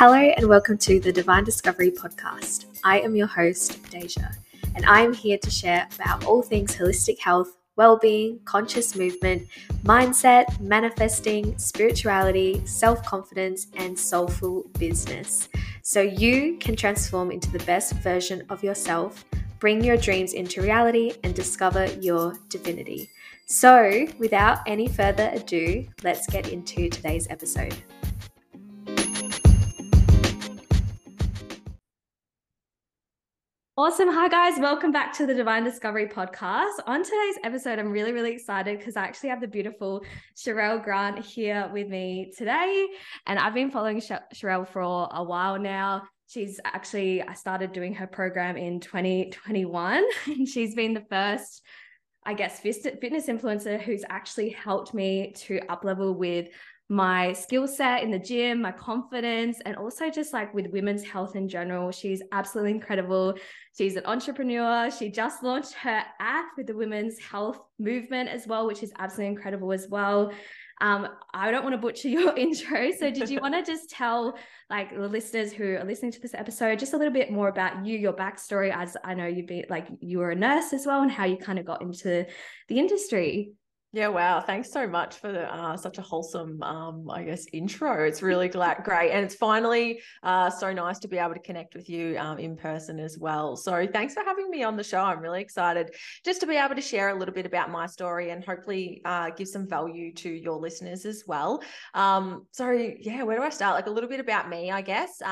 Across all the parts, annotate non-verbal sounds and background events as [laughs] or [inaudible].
Hello, and welcome to the Divine Discovery Podcast. I am your host, Deija, and I am here to share about all things holistic health, well being, conscious movement, mindset, manifesting, spirituality, self confidence, and soulful business. So you can transform into the best version of yourself, bring your dreams into reality, and discover your divinity. So, without any further ado, let's get into today's episode. Awesome. Hi, guys. Welcome back to the Divine Discovery podcast. On today's episode, I'm really, really excited because I actually have the beautiful Sharelle Grant here with me today. And I've been following Sharelle for a while now. She's actually, I started doing her program in 2021, [laughs] and she's been the first, I guess, fitness influencer who's actually helped me to up level with my skill set in the gym, my confidence, and also just like with women's health in general. She's absolutely incredible. She's an entrepreneur. She just launched her app with the women's health movement as well, which is absolutely incredible as well. Um, I don't want to butcher your [laughs] intro. So, did you [laughs] want to just tell like the listeners who are listening to this episode just a little bit more about you, your backstory? As I know you've been like you were a nurse as well, and how you kind of got into the industry. Yeah, wow. Thanks so much for uh, such a wholesome, um, I guess, intro. It's really glad, [laughs] great. And it's finally uh, so nice to be able to connect with you um, in person as well. So thanks for having me on the show. I'm really excited just to be able to share a little bit about my story and hopefully uh, give some value to your listeners as well. Um, so, yeah, where do I start? Like a little bit about me, I guess.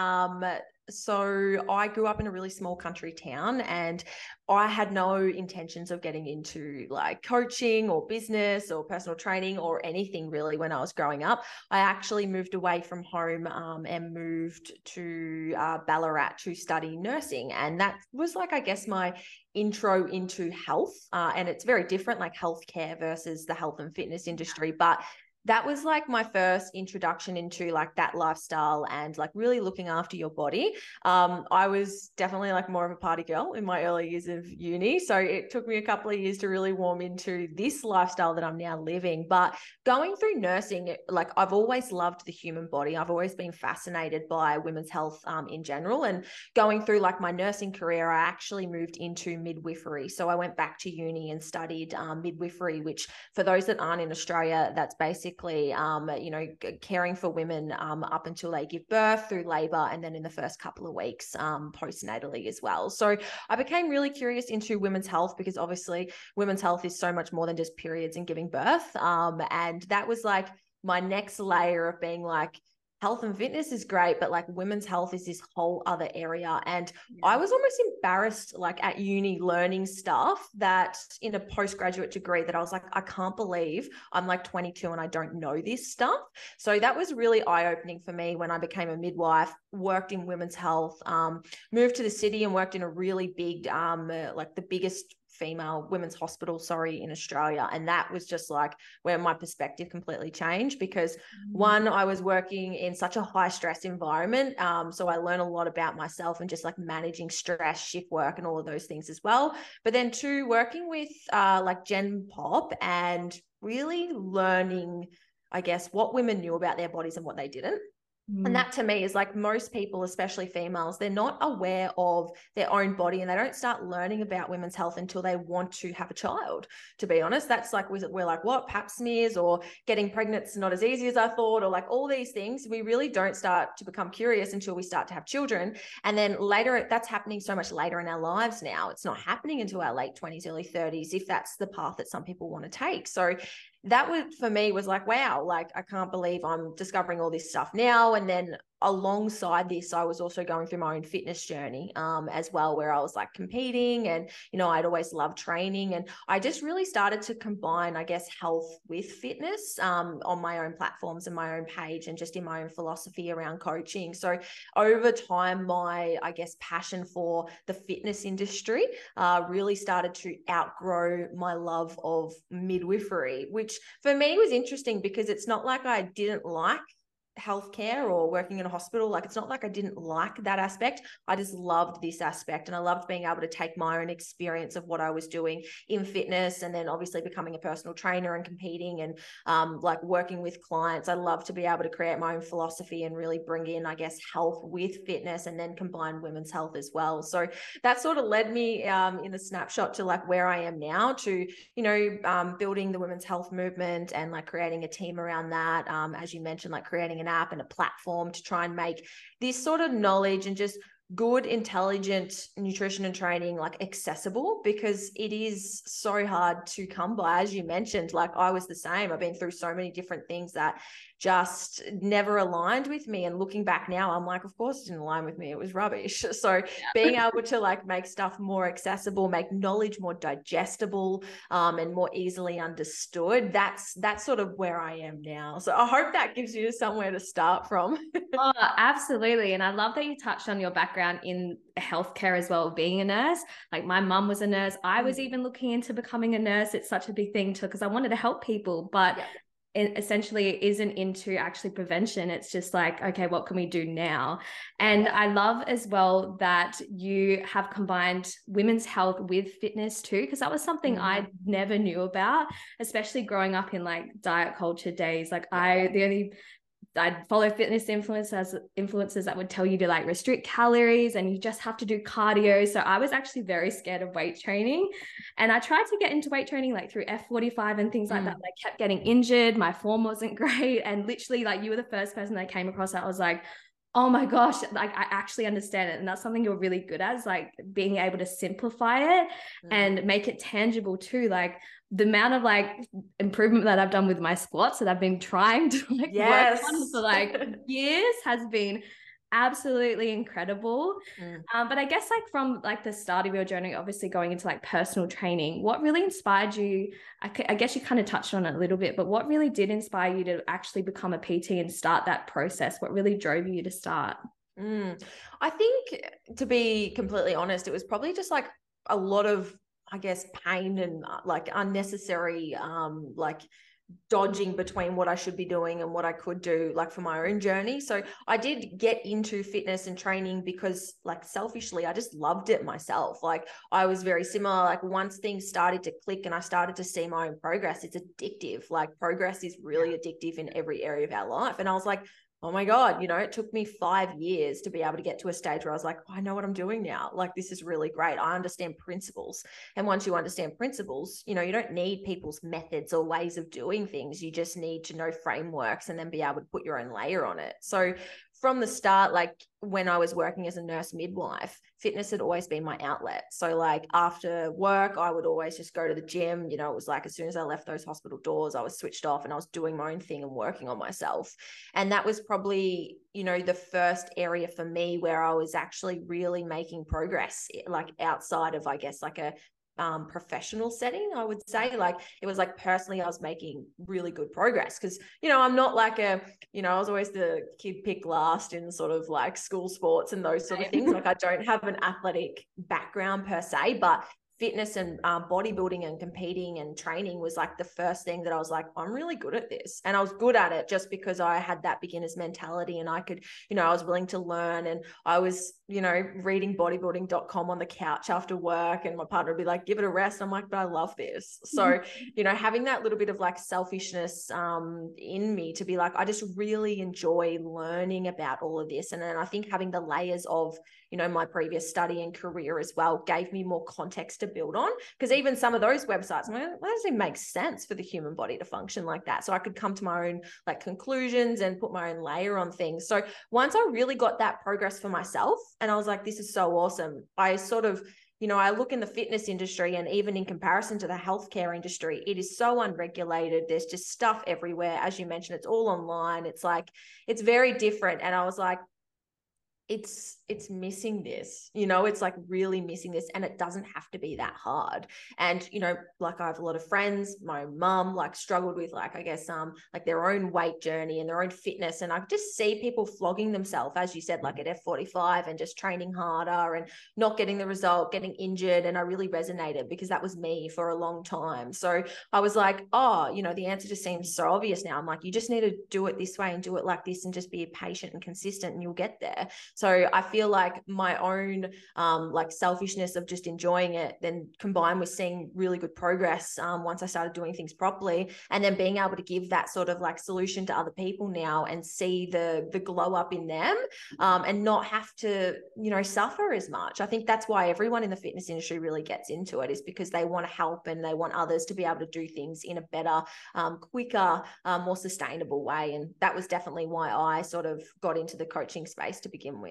So I grew up in a really small country town and I had no intentions of getting into like coaching or business or personal training or anything really when I was growing up. I actually moved away from home um, and moved to uh, Ballarat to study nursing. And that was like, I guess, my intro into health. Uh, and it's very different, like healthcare versus the health and fitness industry. But that was like my first introduction into like that lifestyle and like really looking after your body. Um, I was definitely like more of a party girl in my early years of uni. So it took me a couple of years to really warm into this lifestyle that I'm now living. But going through nursing, like I've always loved the human body. I've always been fascinated by women's health um, in general. And going through like my nursing career, I actually moved into midwifery. So I went back to uni and studied um, midwifery, which for those that aren't in Australia, that's basically basically, um, you know, caring for women um, up until they give birth through labor and then in the first couple of weeks um, postnatally as well. So I became really curious into women's health because obviously women's health is so much more than just periods and giving birth. Um, and that was like my next layer of being like, health and fitness is great, but like women's health is this whole other area. And yeah. I was almost embarrassed, like at uni, learning stuff that in a postgraduate degree that I was like, I can't believe I'm like 22 and I don't know this stuff. So that was really eye opening for me when I became a midwife, worked in women's health, um, moved to the city and worked in a really big, um, uh, like the biggest female women's hospital, sorry, in Australia. And that was just like where my perspective completely changed because mm-hmm. one, I was working in such a high stress environment. Um, so I learned a lot about myself and just like managing stress, shift work, and all of those things as well. But then two, working with uh, like Gen Pop and really learning, I guess, what women knew about their bodies and what they didn't. Mm. And that to me is like most people, especially females, they're not aware of their own body and they don't start learning about women's health until they want to have a child. To be honest, that's like we're like, what pap smears or getting pregnant's not as easy as I thought, or like all these things. We really don't start to become curious until we start to have children. And then later, that's happening so much later in our lives now. It's not happening until our late 20s, early 30s, if that's the path that some people want to take. So that would for me was like wow like i can't believe i'm discovering all this stuff now. And then alongside this i was also going through my own fitness journey um, as well where i was like competing and you know i'd always loved training and i just really started to combine i guess health with fitness um, on my own platforms and my own page and just in my own philosophy around coaching. So over time my i guess passion for the fitness industry uh, really started to outgrow my love of midwifery which for me was interesting because it's not like i didn't like healthcare or working in a hospital. Like it's not like I didn't like that aspect. I just loved this aspect and I loved being able to take my own experience of what I was doing in fitness and then obviously becoming a personal trainer and competing and um, like working with clients. I love to be able to create my own philosophy and really bring in, I guess, health with fitness and then combine women's health as well. So that sort of led me um, in the snapshot to like where I am now to, you know, um, building the women's health movement and like creating a team around that. Um, as you mentioned, like creating an app and a platform to try and make this sort of knowledge and just good intelligent nutrition and training like accessible because it is so hard to come by as you mentioned like i was the same i've been through so many different things that just never aligned with me. And looking back now, I'm like, of course it didn't align with me. It was rubbish. [laughs] So being able to like make stuff more accessible, make knowledge more digestible, um, and more easily understood, that's that's sort of where I am now. So I hope that gives you somewhere to start from. [laughs] oh, absolutely. And I love that you touched on your background in healthcare as well, being a nurse. Like my mum was a nurse. I was mm. even looking into becoming a nurse. It's such a big thing too, because I wanted to help people. But yeah essentially isn't into actually prevention it's just like okay what can we do now and i love as well that you have combined women's health with fitness too because that was something mm-hmm. i never knew about especially growing up in like diet culture days like i the only I'd follow fitness influencers influencers that would tell you to like restrict calories and you just have to do cardio. So I was actually very scared of weight training. And I tried to get into weight training like through F45 and things like mm. that. I kept getting injured. My form wasn't [laughs] great. And literally, like you were the first person I came across that was like, oh my gosh, like I actually understand it. And that's something you're really good at is like being able to simplify it mm. and make it tangible too. Like the amount of like improvement that I've done with my squats that I've been trying to like yes. work on for like [laughs] years has been absolutely incredible. Mm. Um, but I guess like from like the start of your journey, obviously going into like personal training, what really inspired you? I, I guess you kind of touched on it a little bit, but what really did inspire you to actually become a PT and start that process? What really drove you to start? Mm. I think to be completely honest, it was probably just like a lot of I guess pain and uh, like unnecessary um like dodging between what I should be doing and what I could do like for my own journey. So I did get into fitness and training because like selfishly I just loved it myself. Like I was very similar like once things started to click and I started to see my own progress it's addictive. Like progress is really addictive in every area of our life and I was like oh my God, you know, it took me five years to be able to get to a stage where I was like, oh, I know what I'm doing now. Like, this is really great. I understand principles. And once you understand principles, you know, you don't need people's methods or ways of doing things. You just need to know frameworks and then be able to put your own layer on it. So from the start, like when I was working as a nurse midwife, fitness had always been my outlet. So, like after work, I would always just go to the gym. You know, it was like as soon as I left those hospital doors, I was switched off and I was doing my own thing and working on myself. And that was probably, you know, the first area for me where I was actually really making progress, like outside of, I guess, like a um, professional setting, I would say. Like it was like personally, I was making really good progress because, you know, I'm not like a, you know, I was always the kid pick last in sort of like school sports and those sort of things. Like I don't have an athletic background per se, but fitness and um, bodybuilding and competing and training was like the first thing that I was like, I'm really good at this. And I was good at it just because I had that beginner's mentality and I could, you know, I was willing to learn and I was, you know, reading bodybuilding.com on the couch after work and my partner would be like, give it a rest. I'm like, but I love this. So, you know, having that little bit of like selfishness um, in me to be like, I just really enjoy learning about all of this. And then I think having the layers of, you know, my previous study and career as well gave me more context to build on. Because even some of those websites, well, that doesn't make sense for the human body to function like that. So I could come to my own like conclusions and put my own layer on things. So once I really got that progress for myself, and I was like, this is so awesome, I sort of you know, I look in the fitness industry and even in comparison to the healthcare industry, it is so unregulated. There's just stuff everywhere. As you mentioned, it's all online. It's like, it's very different. And I was like, it's it's missing this you know it's like really missing this and it doesn't have to be that hard. And you know like i have a lot of friends my mum like struggled with like i guess um like their own weight journey and their own fitness and i just see people flogging themselves as you said like at f45 and just training harder and not getting the result getting injured and i really resonated because that was me for a long time. So i was like oh you know the answer just seems so obvious now. I'm like you just need to do it this way and do it like this and just be patient and consistent and you'll get there so I feel like my own um, like selfishness of just enjoying it, then combined with seeing really good progress um, once I started doing things properly, and then being able to give that sort of like solution to other people now and see the the glow up in them, um, and not have to you know suffer as much. I think that's why everyone in the fitness industry really gets into it is because they want to help and they want others to be able to do things in a better, um, quicker, um, more sustainable way. And that was definitely why I sort of got into the coaching space to begin with.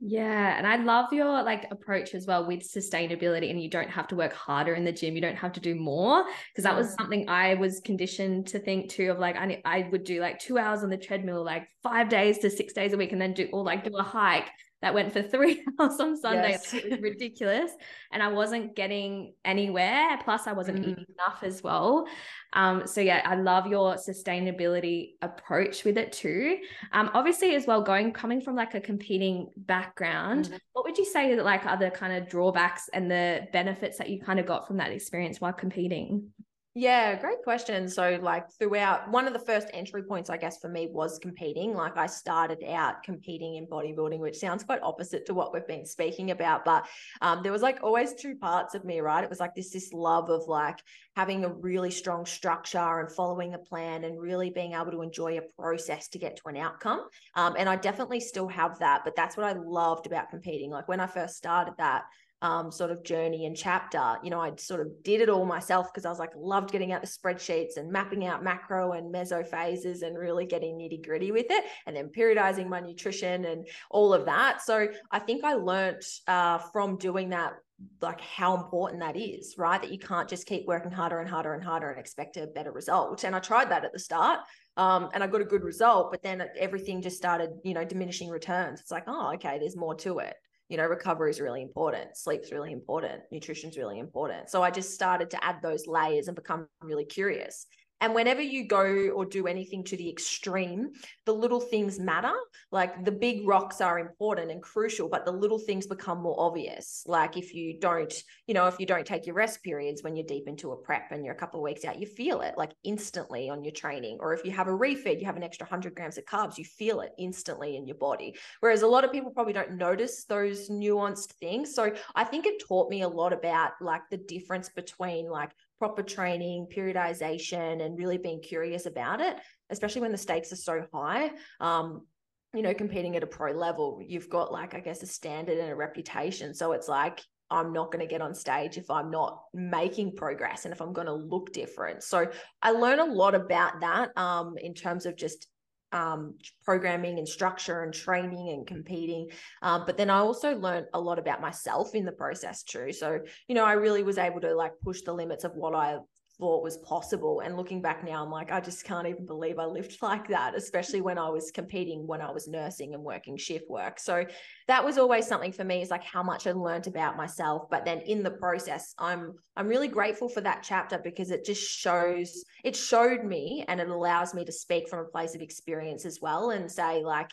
Yeah, and I love your like approach as well with sustainability and you don't have to work harder in the gym, you don't have to do more because that was mm. something I was conditioned to think too of like I I would do like 2 hours on the treadmill like 5 days to 6 days a week and then do or like do a hike that went for three [laughs] hours on Sunday. Yes. It was ridiculous. And I wasn't getting anywhere. Plus, I wasn't mm. eating enough as well. Um, so yeah, I love your sustainability approach with it too. Um, obviously, as well, going coming from like a competing background, mm. what would you say that like other kind of drawbacks and the benefits that you kind of got from that experience while competing? Yeah, great question. So, like, throughout one of the first entry points, I guess, for me was competing. Like, I started out competing in bodybuilding, which sounds quite opposite to what we've been speaking about. But um, there was like always two parts of me, right? It was like this, this love of like having a really strong structure and following a plan and really being able to enjoy a process to get to an outcome. Um, and I definitely still have that. But that's what I loved about competing. Like, when I first started that, um, sort of journey and chapter. You know, I sort of did it all myself because I was like, loved getting out the spreadsheets and mapping out macro and meso phases and really getting nitty gritty with it, and then periodizing my nutrition and all of that. So I think I learned uh, from doing that like how important that is, right? That you can't just keep working harder and harder and harder and expect a better result. And I tried that at the start. Um, and I got a good result, but then everything just started, you know, diminishing returns. It's like, oh, okay, there's more to it you know recovery is really important sleep's really important nutrition's really important. So i just started to add those layers and become really curious and whenever you go or do anything to the extreme, the little things matter. Like the big rocks are important and crucial, but the little things become more obvious. Like if you don't, you know, if you don't take your rest periods when you're deep into a prep and you're a couple of weeks out, you feel it like instantly on your training. Or if you have a refeed, you have an extra 100 grams of carbs, you feel it instantly in your body. Whereas a lot of people probably don't notice those nuanced things. So I think it taught me a lot about like the difference between like proper training, periodization, and really being curious about it, especially when the stakes are so high. Um, you know, competing at a pro level, you've got like, I guess, a standard and a reputation. So it's like, I'm not going to get on stage if I'm not making progress and if I'm going to look different. So I learn a lot about that um, in terms of just um, programming and structure and training and competing. Um, but then I also learned a lot about myself in the process too. So, you know, I really was able to like push the limits of what I thought was possible. And looking back now, I'm like, I just can't even believe I lived [laughs] like that, especially when I was competing, when I was nursing and working shift work. So that was always something for me is like how much I learned about myself. But then in the process, I'm I'm really grateful for that chapter because it just shows it showed me and it allows me to speak from a place of experience as well and say like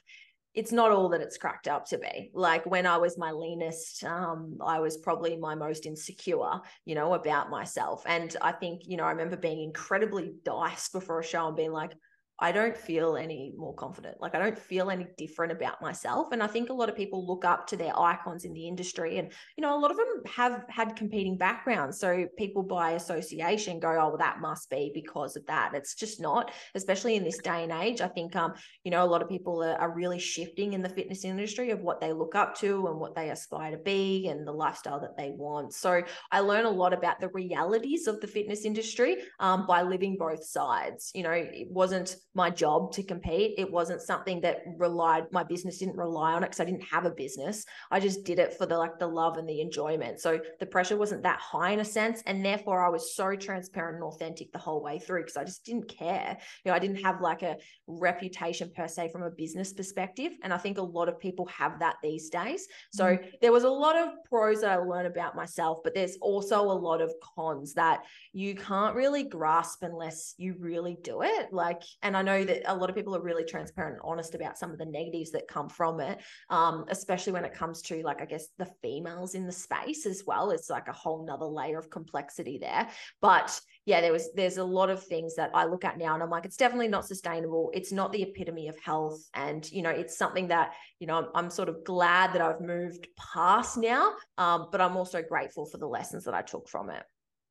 it's not all that it's cracked up to be. Like when I was my leanest, um, I was probably my most insecure, you know, about myself. And I think, you know, I remember being incredibly diced before a show and being like, I don't feel any more confident. Like I don't feel any different about myself. And I think a lot of people look up to their icons in the industry. And, you know, a lot of them have had competing backgrounds. So people by association go, oh, well, that must be because of that. It's just not, especially in this day and age. I think, um, you know, a lot of people are, are really shifting in the fitness industry of what they look up to and what they aspire to be and the lifestyle that they want. So I learn a lot about the realities of the fitness industry um, by living both sides. You know, it wasn't my job to compete. It wasn't something that relied, my business didn't rely on it because I didn't have a business. I just did it for the like the love and the enjoyment. So the pressure wasn't that high in a sense. And therefore I was so transparent and authentic the whole way through because I just didn't care. You know, I didn't have like a reputation per se from a business perspective. And I think a lot of people have that these days. So mm-hmm. there was a lot of pros that I learned about myself, but there's also a lot of cons that you can't really grasp unless you really do it. Like, and I know that a lot of people are really transparent and honest about some of the negatives that come from it, um, especially when it comes to like, I guess the females in the space as well. It's like a whole nother layer of complexity there. But yeah, there was there's a lot of things that I look at now and I'm like, it's definitely not sustainable. It's not the epitome of health. And, you know, it's something that, you know, I'm, I'm sort of glad that I've moved past now. Um, but I'm also grateful for the lessons that I took from it.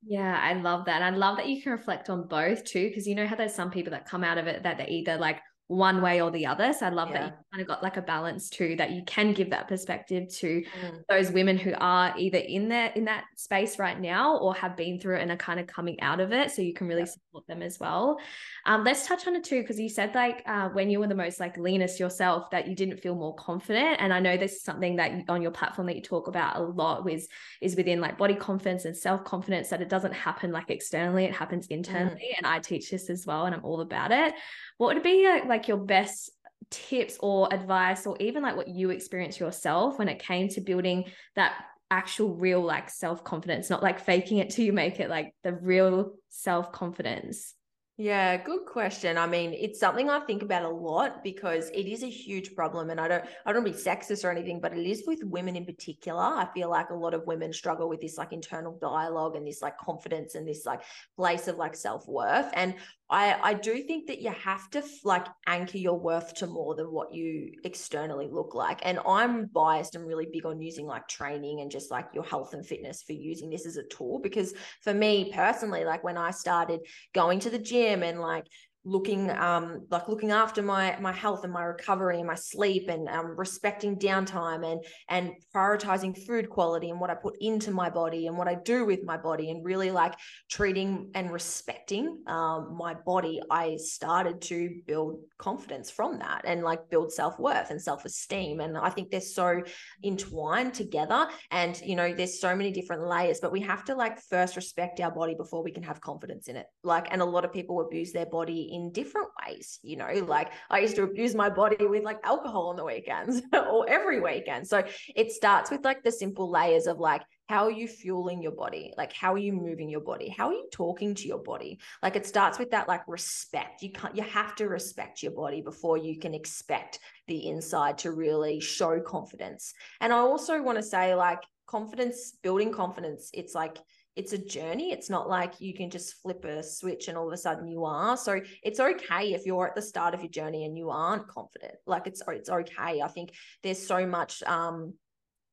Yeah, I love that. I love that you can reflect on both too, because you know how there's some people that come out of it that they're either like one way or the other. So I love yeah. that you kind of got like a balance too, that you can give that perspective to mm. those women who are either in there in that space right now or have been through it and are kind of coming out of it. So you can really yeah. support them as well. Um, let's touch on it too, because you said like uh, when you were the most like leanest yourself, that you didn't feel more confident. And I know this is something that you, on your platform that you talk about a lot with is within like body confidence and self confidence that it doesn't happen like externally, it happens mm. internally. Mm. And I teach this as well, and I'm all about it what would be uh, like your best tips or advice or even like what you experienced yourself when it came to building that actual real like self-confidence not like faking it till you make it like the real self-confidence yeah, good question. I mean, it's something I think about a lot because it is a huge problem. And I don't I don't be sexist or anything, but it is with women in particular. I feel like a lot of women struggle with this like internal dialogue and this like confidence and this like place of like self-worth. And I I do think that you have to like anchor your worth to more than what you externally look like. And I'm biased and really big on using like training and just like your health and fitness for using this as a tool because for me personally, like when I started going to the gym and like looking um like looking after my my health and my recovery and my sleep and um, respecting downtime and and prioritizing food quality and what I put into my body and what I do with my body and really like treating and respecting um, my body I started to build confidence from that and like build self-worth and self-esteem. And I think they're so entwined together and you know there's so many different layers but we have to like first respect our body before we can have confidence in it. Like and a lot of people abuse their body in different ways. You know, like I used to abuse my body with like alcohol on the weekends [laughs] or every weekend. So it starts with like the simple layers of like, how are you fueling your body? Like, how are you moving your body? How are you talking to your body? Like, it starts with that like respect. You can't, you have to respect your body before you can expect the inside to really show confidence. And I also want to say, like, confidence, building confidence, it's like, it's a journey. It's not like you can just flip a switch and all of a sudden you are. So it's okay if you're at the start of your journey and you aren't confident. Like it's it's okay. I think there's so much um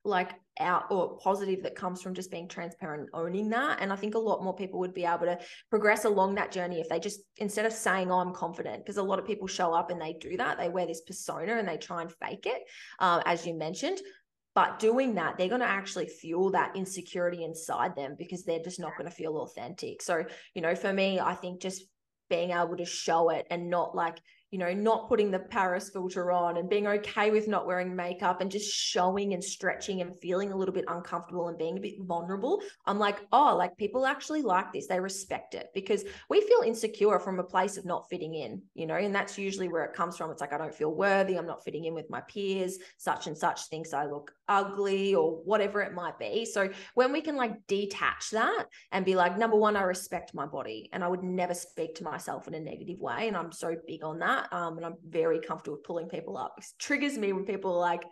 like out or positive that comes from just being transparent and owning that. And I think a lot more people would be able to progress along that journey if they just instead of saying, "Oh, I'm confident," because a lot of people show up and they do that. They wear this persona and they try and fake it, um, as you mentioned. But doing that, they're going to actually fuel that insecurity inside them because they're just not going to feel authentic. So, you know, for me, I think just being able to show it and not like you know, not putting the Paris filter on and being okay with not wearing makeup and just showing and stretching and feeling a little bit uncomfortable and being a bit vulnerable. I'm like, oh, like people actually like this. They respect it because we feel insecure from a place of not fitting in, you know, and that's usually where it comes from. It's like, I don't feel worthy. I'm not fitting in with my peers. Such and such thinks I look ugly or whatever it might be. So when we can like detach that and be like, number one, I respect my body and I would never speak to myself in a negative way. And I'm so big on that that. Um, and I'm very comfortable with pulling people up. It triggers me when people are like,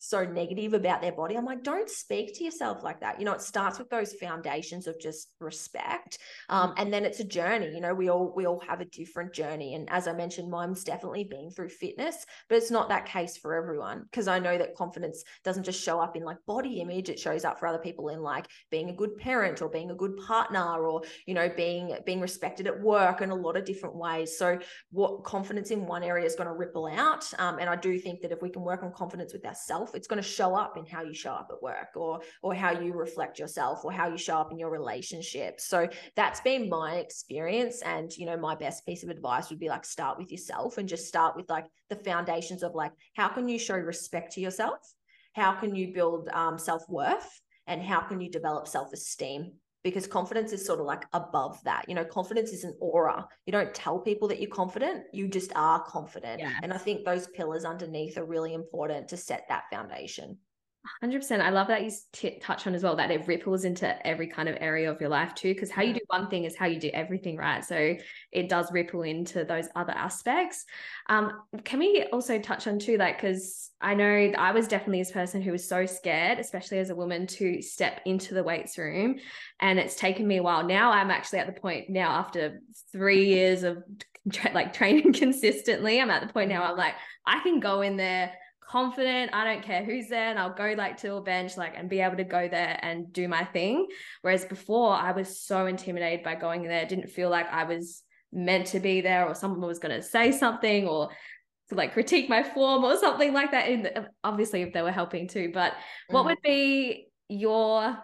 so negative about their body. I'm like, don't speak to yourself like that. You know, it starts with those foundations of just respect. Um, and then it's a journey. You know, we all we all have a different journey. And as I mentioned, mine's definitely been through fitness, but it's not that case for everyone. Because I know that confidence doesn't just show up in like body image, it shows up for other people in like being a good parent or being a good partner or, you know, being being respected at work in a lot of different ways. So what confidence in one area is going to ripple out. Um, and I do think that if we can work on confidence with ourselves yourself, it's going to show up in how you show up at work or or how you reflect yourself or how you show up in your relationships. So that's been my experience. And you know, my best piece of advice would be like start with yourself and just start with like the foundations of like how can you show respect to yourself? How can you build um, self worth? And how can you develop self esteem? Because confidence is sort of like above that. You know, confidence is an aura. You don't tell people that you're confident, you just are confident. And I think those pillars underneath are really important to set that foundation. 100%. I love that you t- touch on as well that it ripples into every kind of area of your life too. Because how you do one thing is how you do everything, right? So it does ripple into those other aspects. Um, can we also touch on too, like, because I know I was definitely this person who was so scared, especially as a woman, to step into the weights room. And it's taken me a while. Now I'm actually at the point now after three years of tra- like [laughs] training consistently, I'm at the point now I'm like, I can go in there confident. I don't care who's there, and I'll go like to a bench, like, and be able to go there and do my thing. Whereas before, I was so intimidated by going there. Didn't feel like I was meant to be there, or someone was going to say something, or to like critique my form, or something like that. And obviously, if they were helping too. But mm. what would be your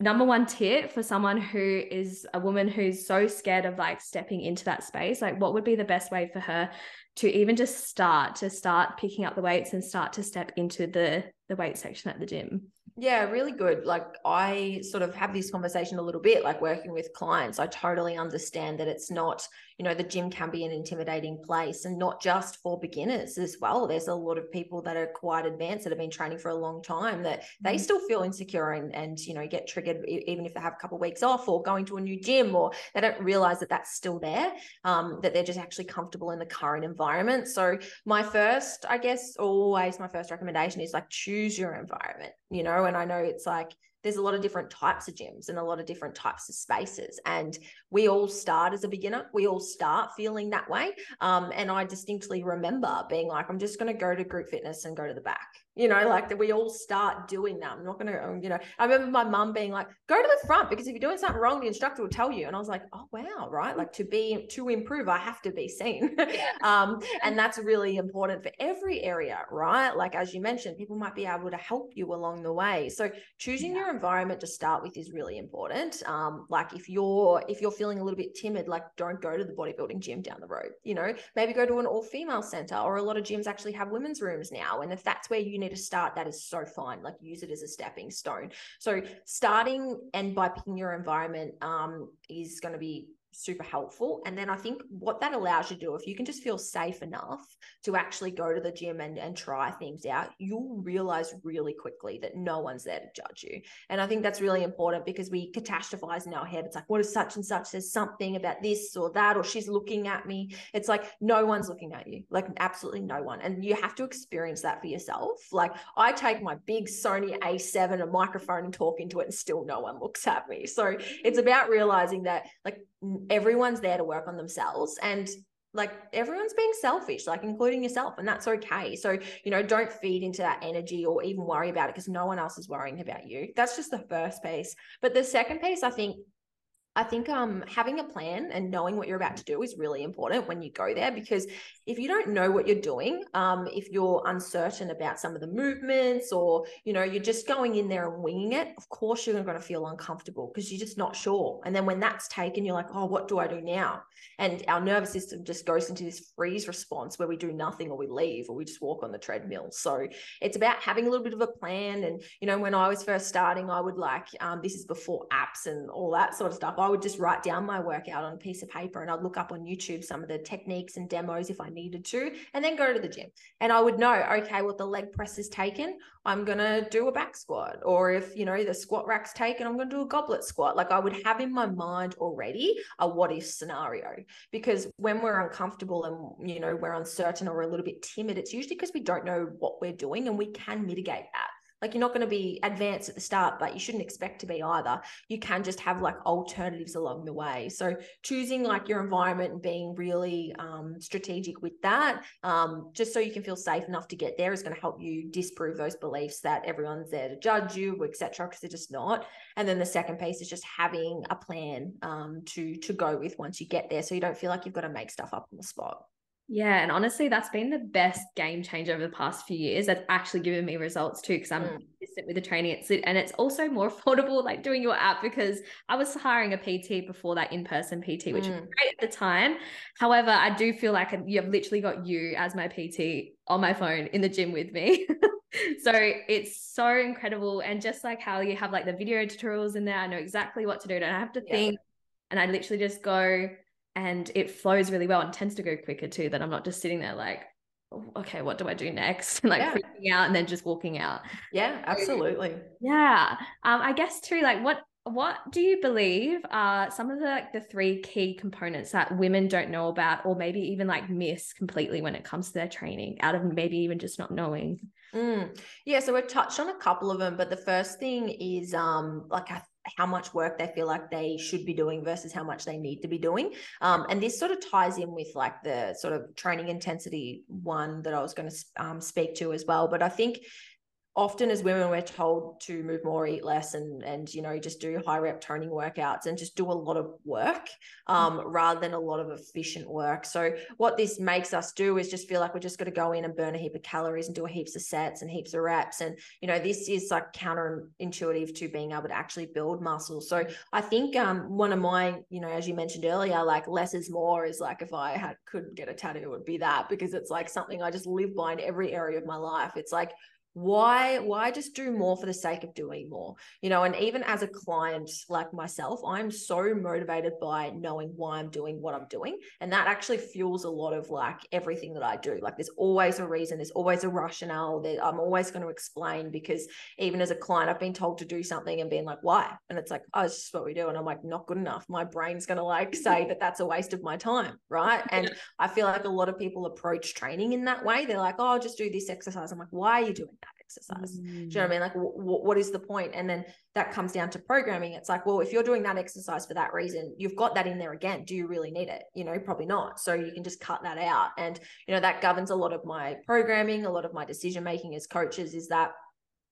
number one tip for someone who is a woman who's so scared of like stepping into that space like what would be the best way for her to even just start to start picking up the weights and start to step into the the weight section at the gym yeah, really good. Like I sort of have this conversation a little bit, like working with clients. I totally understand that it's not, you know, the gym can be an intimidating place and not just for beginners as well. There's a lot of people that are quite advanced that have been training for a long time that they mm-hmm. still feel insecure and, and, you know, get triggered even if they have a couple of weeks off or going to a new gym or they don't realize that that's still there, um, that they're just actually comfortable in the current environment. So my first, I guess, always my first recommendation is like choose your environment, you know, and I know it's like there's a lot of different types of gyms and a lot of different types of spaces. And we all start as a beginner. We all start feeling that way. Um, and I distinctly remember being like, I'm just going to go to group fitness and go to the back you know, like that we all start doing that. I'm not going to, um, you know, I remember my mum being like, go to the front because if you're doing something wrong, the instructor will tell you. And I was like, oh, wow, right. Like to be, to improve, I have to be seen. [laughs] um, and that's really important for every area, right? Like, as you mentioned, people might be able to help you along the way. So choosing yeah. your environment to start with is really important. Um, like if you're, if you're feeling a little bit timid, like don't go to the bodybuilding gym down the road, you know, maybe go to an all female center or a lot of gyms actually have women's rooms now. And if that's where you need to start, that is so fine. Like use it as a stepping stone. So starting and by picking your environment um, is going to be super helpful. And then I think what that allows you to do, if you can just feel safe enough to actually go to the gym and, and try things out, you'll realize really quickly that no one's there to judge you. And I think that's really important because we catastrophize in our head. It's like, what if such and such? says something about this or that, or she's looking at me. It's like, no one's looking at you, like absolutely no one. And you have to experience that for yourself. Like I take my big Sony A7 a microphone and talk into it and still no one looks at me. So it's about realizing that like everyone's there to work on themselves and like everyone's being selfish like including yourself and that's okay. So you know don't feed into that energy or even worry about it because no one else is worrying about you. That's just the first piece. But the second piece i think I think um, having a plan and knowing what you're about to do is really important when you go there because if you don't know what you're doing, um, if you're uncertain about some of the movements or you know you're just going in there and winging it, of course you're going to feel uncomfortable because you're just not sure. And then when that's taken, you're like, oh, what do I do now? And our nervous system just goes into this freeze response where we do nothing or we leave or we just walk on the treadmill. So it's about having a little bit of a plan. And you know, when I was first starting, I would like um, this is before apps and all that sort of stuff. I would just write down my workout on a piece of paper and I'd look up on YouTube some of the techniques and demos if I needed to, and then go to the gym. And I would know, okay, well, the leg press is taken, I'm going to do a back squat. Or if, you know, the squat rack's taken, I'm going to do a goblet squat. Like I would have in my mind already a what if scenario. Because when we're uncomfortable and, you know, we're uncertain or a little bit timid, it's usually because we don't know what we're doing and we can mitigate that. Like you're not going to be advanced at the start, but you shouldn't expect to be either. You can just have like alternatives along the way. So choosing like your environment and being really um, strategic with that, um, just so you can feel safe enough to get there, is going to help you disprove those beliefs that everyone's there to judge you, etc. Because they're just not. And then the second piece is just having a plan um, to to go with once you get there, so you don't feel like you've got to make stuff up on the spot. Yeah, and honestly, that's been the best game changer over the past few years. That's actually given me results too, because I'm mm. consistent with the training. It's and it's also more [laughs] affordable, like doing your app, because I was hiring a PT before that in-person PT, which mm. was great at the time. However, I do feel like you've literally got you as my PT on my phone in the gym with me. [laughs] so it's so incredible. And just like how you have like the video tutorials in there, I know exactly what to do. And I have to yeah. think, and I literally just go and it flows really well and tends to go quicker too that i'm not just sitting there like oh, okay what do i do next [laughs] And like yeah. freaking out and then just walking out yeah absolutely yeah um i guess too like what what do you believe are some of the like the three key components that women don't know about or maybe even like miss completely when it comes to their training out of maybe even just not knowing mm. yeah so we've touched on a couple of them but the first thing is um like i how much work they feel like they should be doing versus how much they need to be doing. Um, and this sort of ties in with like the sort of training intensity one that I was going to um, speak to as well. But I think often as women we're told to move more eat less and and you know just do high rep toning workouts and just do a lot of work um, mm-hmm. rather than a lot of efficient work. So what this makes us do is just feel like we're just going to go in and burn a heap of calories and do a heaps of sets and heaps of reps. And you know this is like counterintuitive to being able to actually build muscle. So i think um, one of my you know as you mentioned earlier like less is more is like if i had could get a tattoo it would be that because it's like something i just live by in every area of my life. It's like why why just do more for the sake of doing more? You know and even as a client like myself i'm so motivated by knowing why i'm doing what i'm doing. And that actually fuels a lot of like everything that i do. Like there's always a reason there's always a rationale that i'm always going to explain because even as a client i've been told to do something and being like why? And it's like oh it's just what we do. And i'm like not good enough. My brain's going to like say that that's a waste of my time right? And i feel like a lot of people approach training in that way. They're like oh I'll just do this exercise. I'm like why are you doing exercise. Mm. Do you know what I mm. mean? Like, w- w- what is the point? And then that comes down to programming. It's like, well, if you're doing that exercise for that reason, you've got that in there again. Do you really need it? You know, probably not. So you can just cut that out. And, you know, that governs a lot of my programming, a lot of my decision making as coaches is that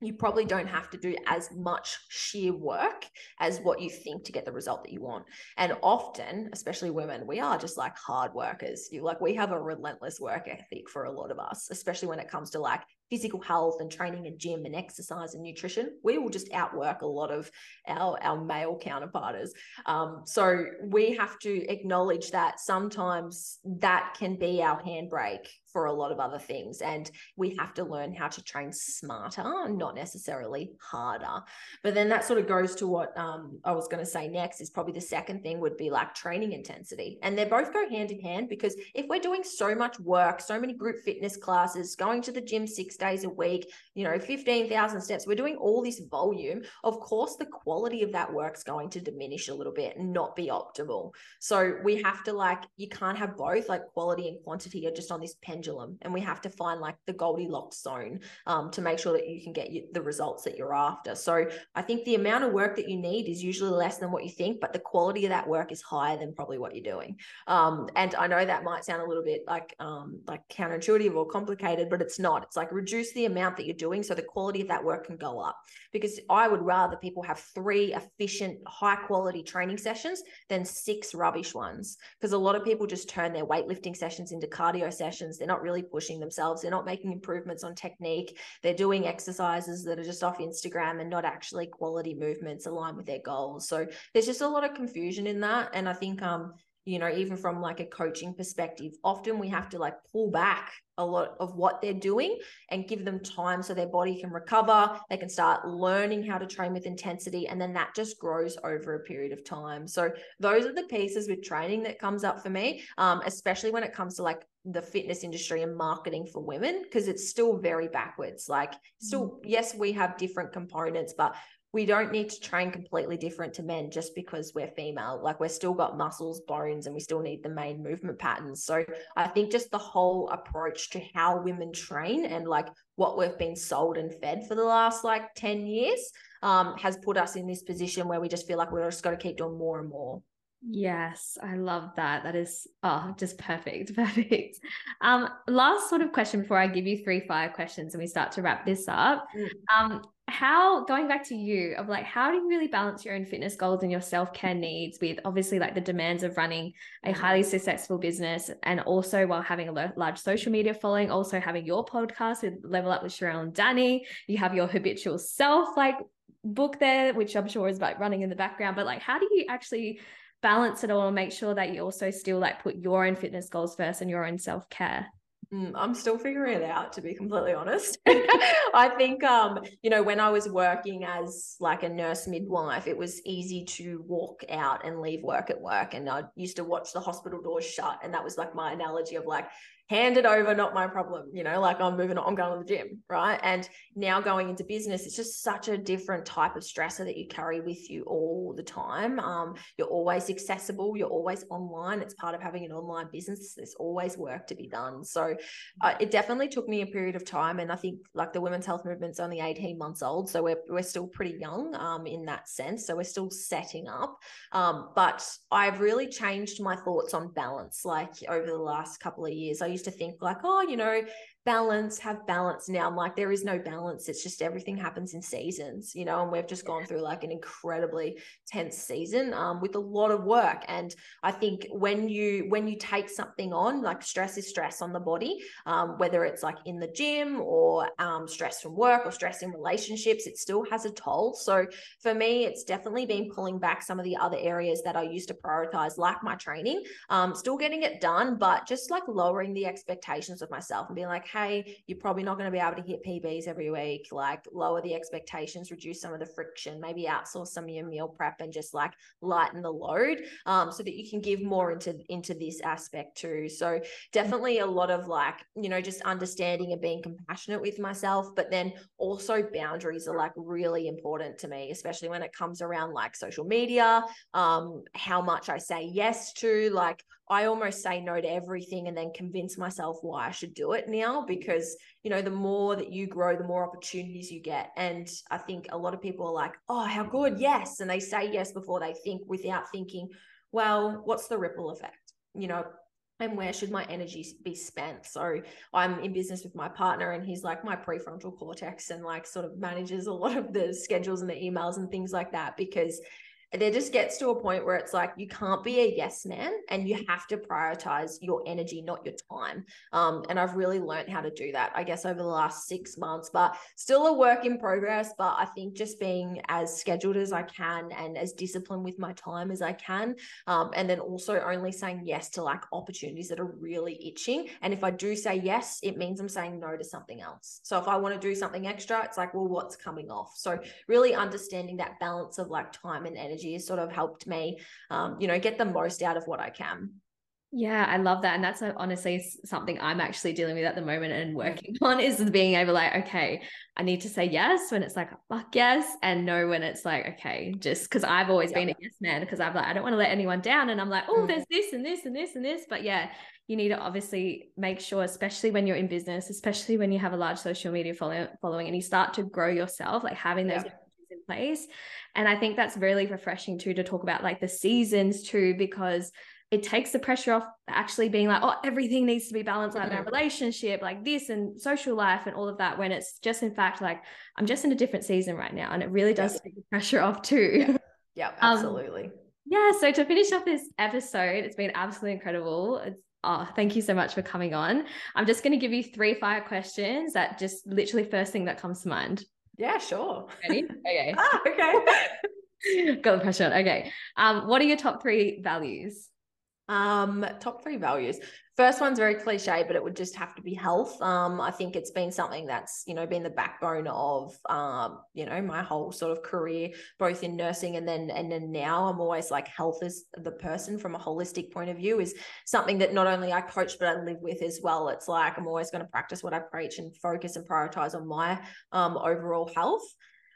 you probably don't have to do as much sheer work as what you think to get the result that you want. And often, especially women, we are just like hard workers. You like we have a relentless work ethic for a lot of us, especially when it comes to like physical health and training and gym and exercise and nutrition, we will just outwork a lot of our, our male counterparts. Um, so we have to acknowledge that sometimes that can be our handbrake for a lot of other things. And we have to learn how to train smarter, not necessarily harder. But then that sort of goes to what um, I was going to say next is probably the second thing would be like training intensity. And they both go hand in hand because if we're doing so much work, so many group fitness classes, going to the gym six days a week, you know, 15,000 steps, we're doing all this volume. Of course, the quality of that work's going to diminish a little bit and not be optimal. So we have to like, you can't have both, like quality and quantity are just on this pendulum and we have to find like the Goldilocks zone um, to make sure that you can get you, the results that you're after. So I think the amount of work that you need is usually less than what you think, but the quality of that work is higher than probably what you're doing. Um, and I know that might sound a little bit like um, like counterintuitive or complicated, but it's not. It's like reduce the amount that you're doing so the quality of that work can go up. Because I would rather people have three efficient, high quality training sessions than six rubbish ones. Because a lot of people just turn their weightlifting sessions into cardio sessions. They're not really pushing themselves. They're not making improvements on technique. They're doing exercises that are just off Instagram and not actually quality movements aligned with their goals. So there's just a lot of confusion in that. And I think um you know even from like a coaching perspective often we have to like pull back a lot of what they're doing and give them time so their body can recover they can start learning how to train with intensity and then that just grows over a period of time so those are the pieces with training that comes up for me um, especially when it comes to like the fitness industry and marketing for women because it's still very backwards like still mm. yes we have different components but we don't need to train completely different to men just because we're female. Like we're still got muscles, bones, and we still need the main movement patterns. So I think just the whole approach to how women train and like what we've been sold and fed for the last like 10 years um, has put us in this position where we just feel like we're just got to keep doing more and more. Yes, I love that. That is oh, just perfect. [laughs] Perfect. Um, last sort of question before I give you three fire questions and we start to wrap this up. Mm. Um, how going back to you of like how do you really balance your own fitness goals and your self-care needs with obviously like the demands of running a highly successful business and also while having a large social media following also having your podcast with level up with Sharelle and Dani you have your habitual self like book there which I'm sure is like running in the background but like how do you actually balance it all and make sure that you also still like put your own fitness goals first and your own self-care Mm, I'm still figuring it out, to be completely honest. [laughs] [laughs] I think, um, you know, when I was working as like a nurse midwife, it was easy to walk out and leave work at work. And I used to watch the hospital doors shut. And that was like my analogy of like, hand it over, not my problem. You know, like I'm moving on, I'm going to the gym, right? And now going into business, it's just such a different type of stressor that you carry with you all the time. Um, you're always accessible, you're always online. It's part of having an online business. There's always work to be done. So uh, it definitely took me a period of time. And I think like the women's health movement's only 18 months old. So we're, we're still pretty young um, in that sense. So we're still setting up. Um, but I've really changed my thoughts on balance like over the last couple of years. I used used to think like, oh, you know, balance, have balance. Now I'm like, there is no balance. It's just everything happens in seasons, you know, and we've just gone through like an incredibly tense season um, with a lot of work. And I think when you when you take something on, like stress is stress on the body, um, whether it's like in the gym or um, stress from work or stress in relationships, it still has a toll. So for me, it's definitely been pulling back some of the other areas that I used to prioritize, like my training, um, still getting it done, but just like lowering the expectations of myself and being like, hey, you're probably not going to be able to hit PBs every week. Like lower the expectations, reduce some of the friction, maybe outsource some of your meal prep and just like lighten the load um, so that you can give more into into this aspect too. So definitely a lot of like, you know, just understanding and being compassionate with myself, but then also boundaries are like really important to me, especially when it comes around like social media, um, how much I say yes to, like I almost say no to everything and then convince myself why I should do it now because, you know, the more that you grow, the more opportunities you get. And I think a lot of people are like, oh, how good. Yes. And they say yes before they think without thinking, well, what's the ripple effect? You know, and where should my energy be spent so i'm in business with my partner and he's like my prefrontal cortex and like sort of manages a lot of the schedules and the emails and things like that because there just gets to a point where it's like you can't be a yes man and you have to prioritize your energy not your time. Um, and i've really learned how to do that i guess over the last six months but still a work in progress but i think just being as scheduled as i can and as disciplined with my time as i can um, and then also only saying yes to like opportunities that are really itching. And if i do say yes it means i'm saying no to something else. So if i want to do something extra it's like well what's coming off? So really understanding that balance of like time and energy has sort of helped me, um, you know, get the most out of what I can. Yeah, I love that. And that's honestly something I'm actually dealing with at the moment and working [laughs] on is being able like, okay, I need to say yes when it's like, fuck yes, and no when it's like, okay, just because I've always yeah. been a yes man because I've like, I don't want to let anyone down. And I'm like, oh, mm. there's this and this and this and this. But yeah, you need to obviously make sure, especially when you're in business, especially when you have a large social media following, following and you start to grow yourself, like having those yeah place. And I think that's really refreshing too to talk about like the seasons too, because it takes the pressure off actually being like, oh, everything needs to be balanced, like mm-hmm. my relationship, like this and social life and all of that, when it's just in fact like I'm just in a different season right now. And it really does yeah. take the pressure off too. Yeah, [laughs] yeah absolutely. Um, yeah. So to finish off this episode, it's been absolutely incredible. It's Oh, thank you so much for coming on. I'm just going to give you three fire questions that just literally first thing that comes to mind. Yeah, sure. Ready? Okay. [laughs] ah, okay. [laughs] Got the pressure on. Okay. Um, what are your top three values? Um, top three values. First one's very cliche, but it would just have to be health. Um, I think it's been something that's, you know, been the backbone of um, you know, my whole sort of career, both in nursing and then and then now I'm always like health is the person from a holistic point of view is something that not only I coach but I live with as well. It's like I'm always going to practice what I preach and focus and prioritize on my um overall health.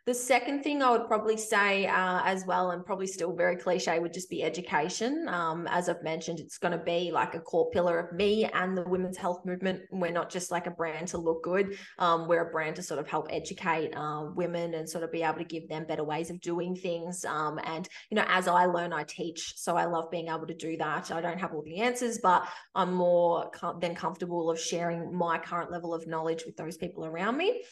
The second thing I would probably say uh, as well, and probably still very cliche, would just be education. Um, as I've mentioned, it's going to be like a core pillar of me and the women's health movement. We're not just like a brand to look good, um, we're a brand to sort of help educate uh, women and sort of be able to give them better ways of doing things. Um, and, you know, as I learn, I teach. So I love being able to do that. I don't have all the answers, but I'm more com- than comfortable of sharing my current level of knowledge with those people around me.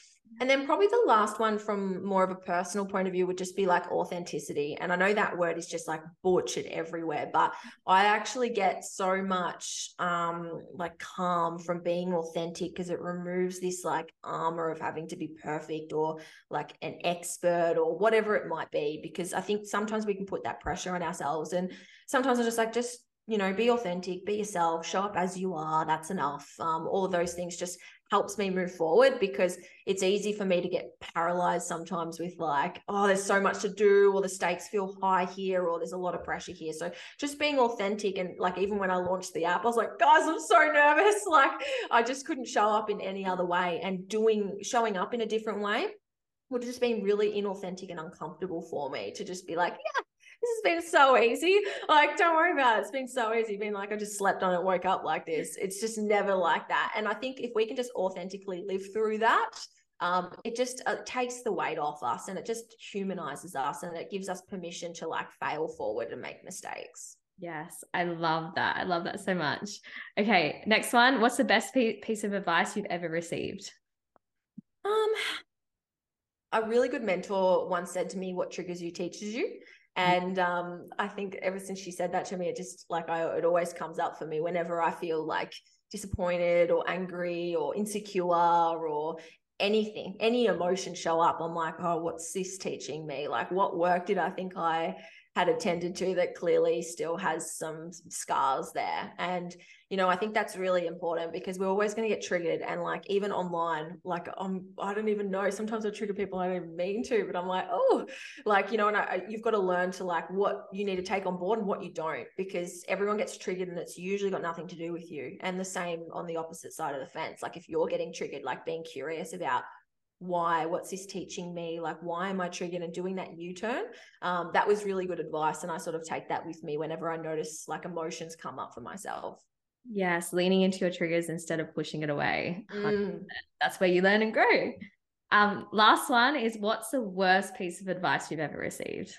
And then probably the last one from more of a personal point of view would just be like authenticity. And I know that word is just like butchered everywhere, but I actually get so much um like calm from being authentic because it removes this like armor of having to be perfect or like an expert or whatever it might be. Because I think sometimes we can put that pressure on ourselves. And sometimes I'm just like just you know, be authentic, be yourself, show up as you are. That's enough. Um, all of those things just helps me move forward because it's easy for me to get paralyzed sometimes with like, oh, there's so much to do, or the stakes feel high here, or there's a lot of pressure here. So just being authentic and like even when I launched the app, I was like, guys, I'm so nervous. [laughs] Like I just couldn't show up in any other way and doing showing up in a different way would have just been really inauthentic and uncomfortable for me to just be like, yeah, this has been so easy. Like, don't worry about it. It's been so easy. Being like, I just slept on it, woke up like this. It's just never like that. And I think if we can just authentically live through that, um, it just uh, takes the weight off us and it just humanizes us and it gives us permission to like fail forward and make mistakes. Yes, I love that. I love that so much. Okay, next one. What's the best piece of advice you've ever received? Um, a really good mentor once said to me, "What triggers you teaches you." Mm. And um, I think ever since she said that to me, it just like I it always comes up for me whenever I feel like disappointed or angry or insecure or anything, any emotion show up. I'm like, oh, what's this teaching me? Like, what work did I think I had attended to that clearly still has some scars there? And you know, I think that's really important because we're always going to get triggered. And like, even online, like, I'm, I don't even know. Sometimes I trigger people I don't mean to, but I'm like, oh, like, you know, and I, you've got to learn to like what you need to take on board and what you don't, because everyone gets triggered and it's usually got nothing to do with you. And the same on the opposite side of the fence. Like, if you're getting triggered, like being curious about why what's this teaching me like why am i triggered and doing that u-turn um, that was really good advice and i sort of take that with me whenever i notice like emotions come up for myself Yes, leaning into your triggers instead of pushing it away. Mm. That's where you learn and grow. Um, last one is what's the worst piece of advice you've ever received?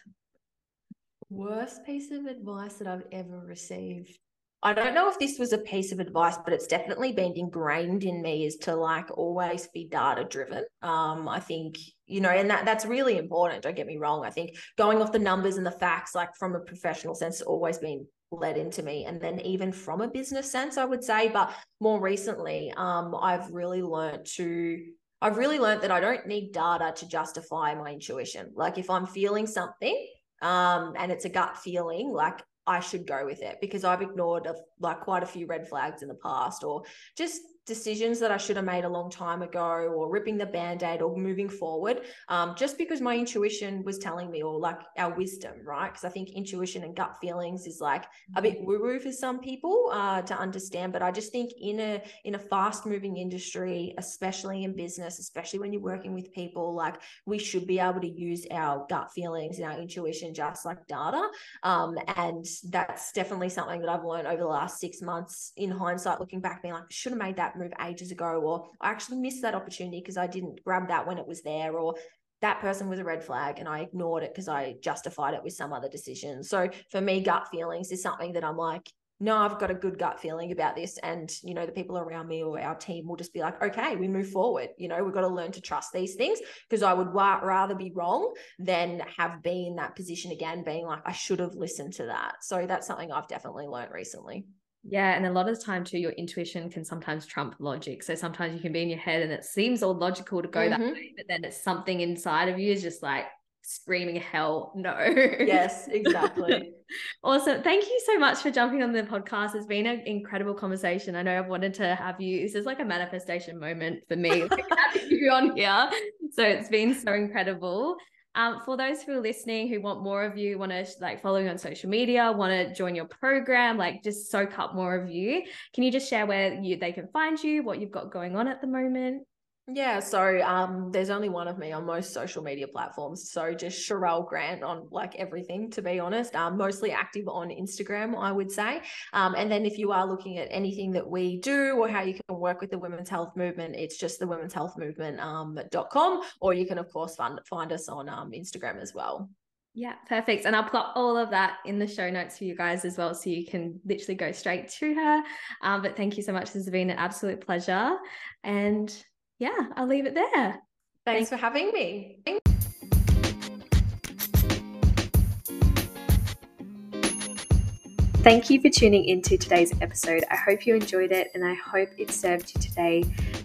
Worst piece of advice that I've ever received. I don't know if this was a piece of advice, but it's definitely been ingrained in me is to like always be data driven. Um, I think, you know, and that that's really important. Don't get me wrong. I think going off the numbers and the facts, like from a professional sense, always been led into me. And then even from a business sense i would say but more recently um, i've really learned to i've really learned that i don't need data to justify my intuition. Like if i'm feeling something um, and it's a gut feeling like i should go with it because i've ignored a, like quite a few red flags in the past or just decisions that I should have made a long time ago or ripping the band-aid or moving forward um, just because my intuition was telling me or like our wisdom right because I think intuition and gut feelings is like a bit mm-hmm. woo-woo for some people uh, to understand but I just think in a in a fast moving industry especially in business especially when you're working with people like we should be able to use our gut feelings and our intuition just like data um, and that's definitely something that I've learned over the last six months in hindsight looking back being like should have made that move ages ago, or I actually missed that opportunity because I didn't grab that when it was there, or that person was a red flag and I ignored it because I justified it with some other decision. So for me, gut feelings is something that I'm like, no, I've got a good gut feeling about this. And, you know, the people around me or our team will just be like, okay, we move forward. You know, we've got to learn to trust these things because I would wa- rather be wrong than have been in that position again, being like, I should have listened to that. So that's something I've definitely learned recently. Yeah, and a lot of the time too, your intuition can sometimes trump logic. So sometimes you can be in your head and it seems all logical to go mm-hmm. that way, but then it's something inside of you is just like screaming hell no. Yes, [laughs] exactly. awesome. Thank you so much for jumping on the podcast. It's been an incredible conversation. I know I've wanted to have you. This is like a manifestation moment for me, [laughs] like having you on here. So it's been so incredible. Um, for those who are listening who want more of you, want to like follow you on social media, want to join your program, like just soak up more of you, can you just share where you they can find you, what you've got going on at the moment? Yeah, so um, there's only one of me on most social media platforms. So just Sharelle Grant on like everything, to be honest. Um, mostly active on Instagram, I would say. Um, and then if you are looking at anything that we do or how you can work with the women's health movement, it's just the women's health movement um, .com, or you can of course find find us on um, Instagram as well. Yeah, perfect. And I'll put all of that in the show notes for you guys as well. So you can literally go straight to her. Um, but thank you so much. This has been an absolute pleasure. And yeah, I'll leave it there. Thanks, Thanks. for having me. Thank you for tuning into today's episode. I hope you enjoyed it and I hope it served you today.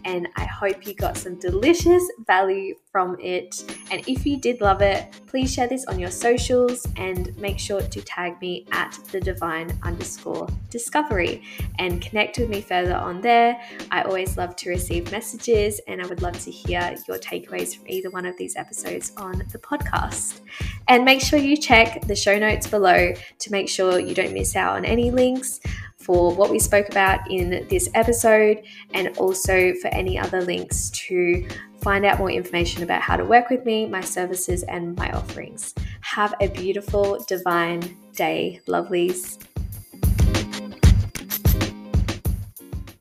And I hope you got some delicious value from it. And if you did love it, please share this on your socials and make sure to tag me at the divine underscore discovery and connect with me further on there. I always love to receive messages and I would love to hear your takeaways from either one of these episodes on the podcast. And make sure you check the show notes below to make sure you don't miss out on any links for what we spoke about in this episode and also for any other links to find out more information about how to work with me, my services, and my offerings. Have a beautiful, divine day, lovelies.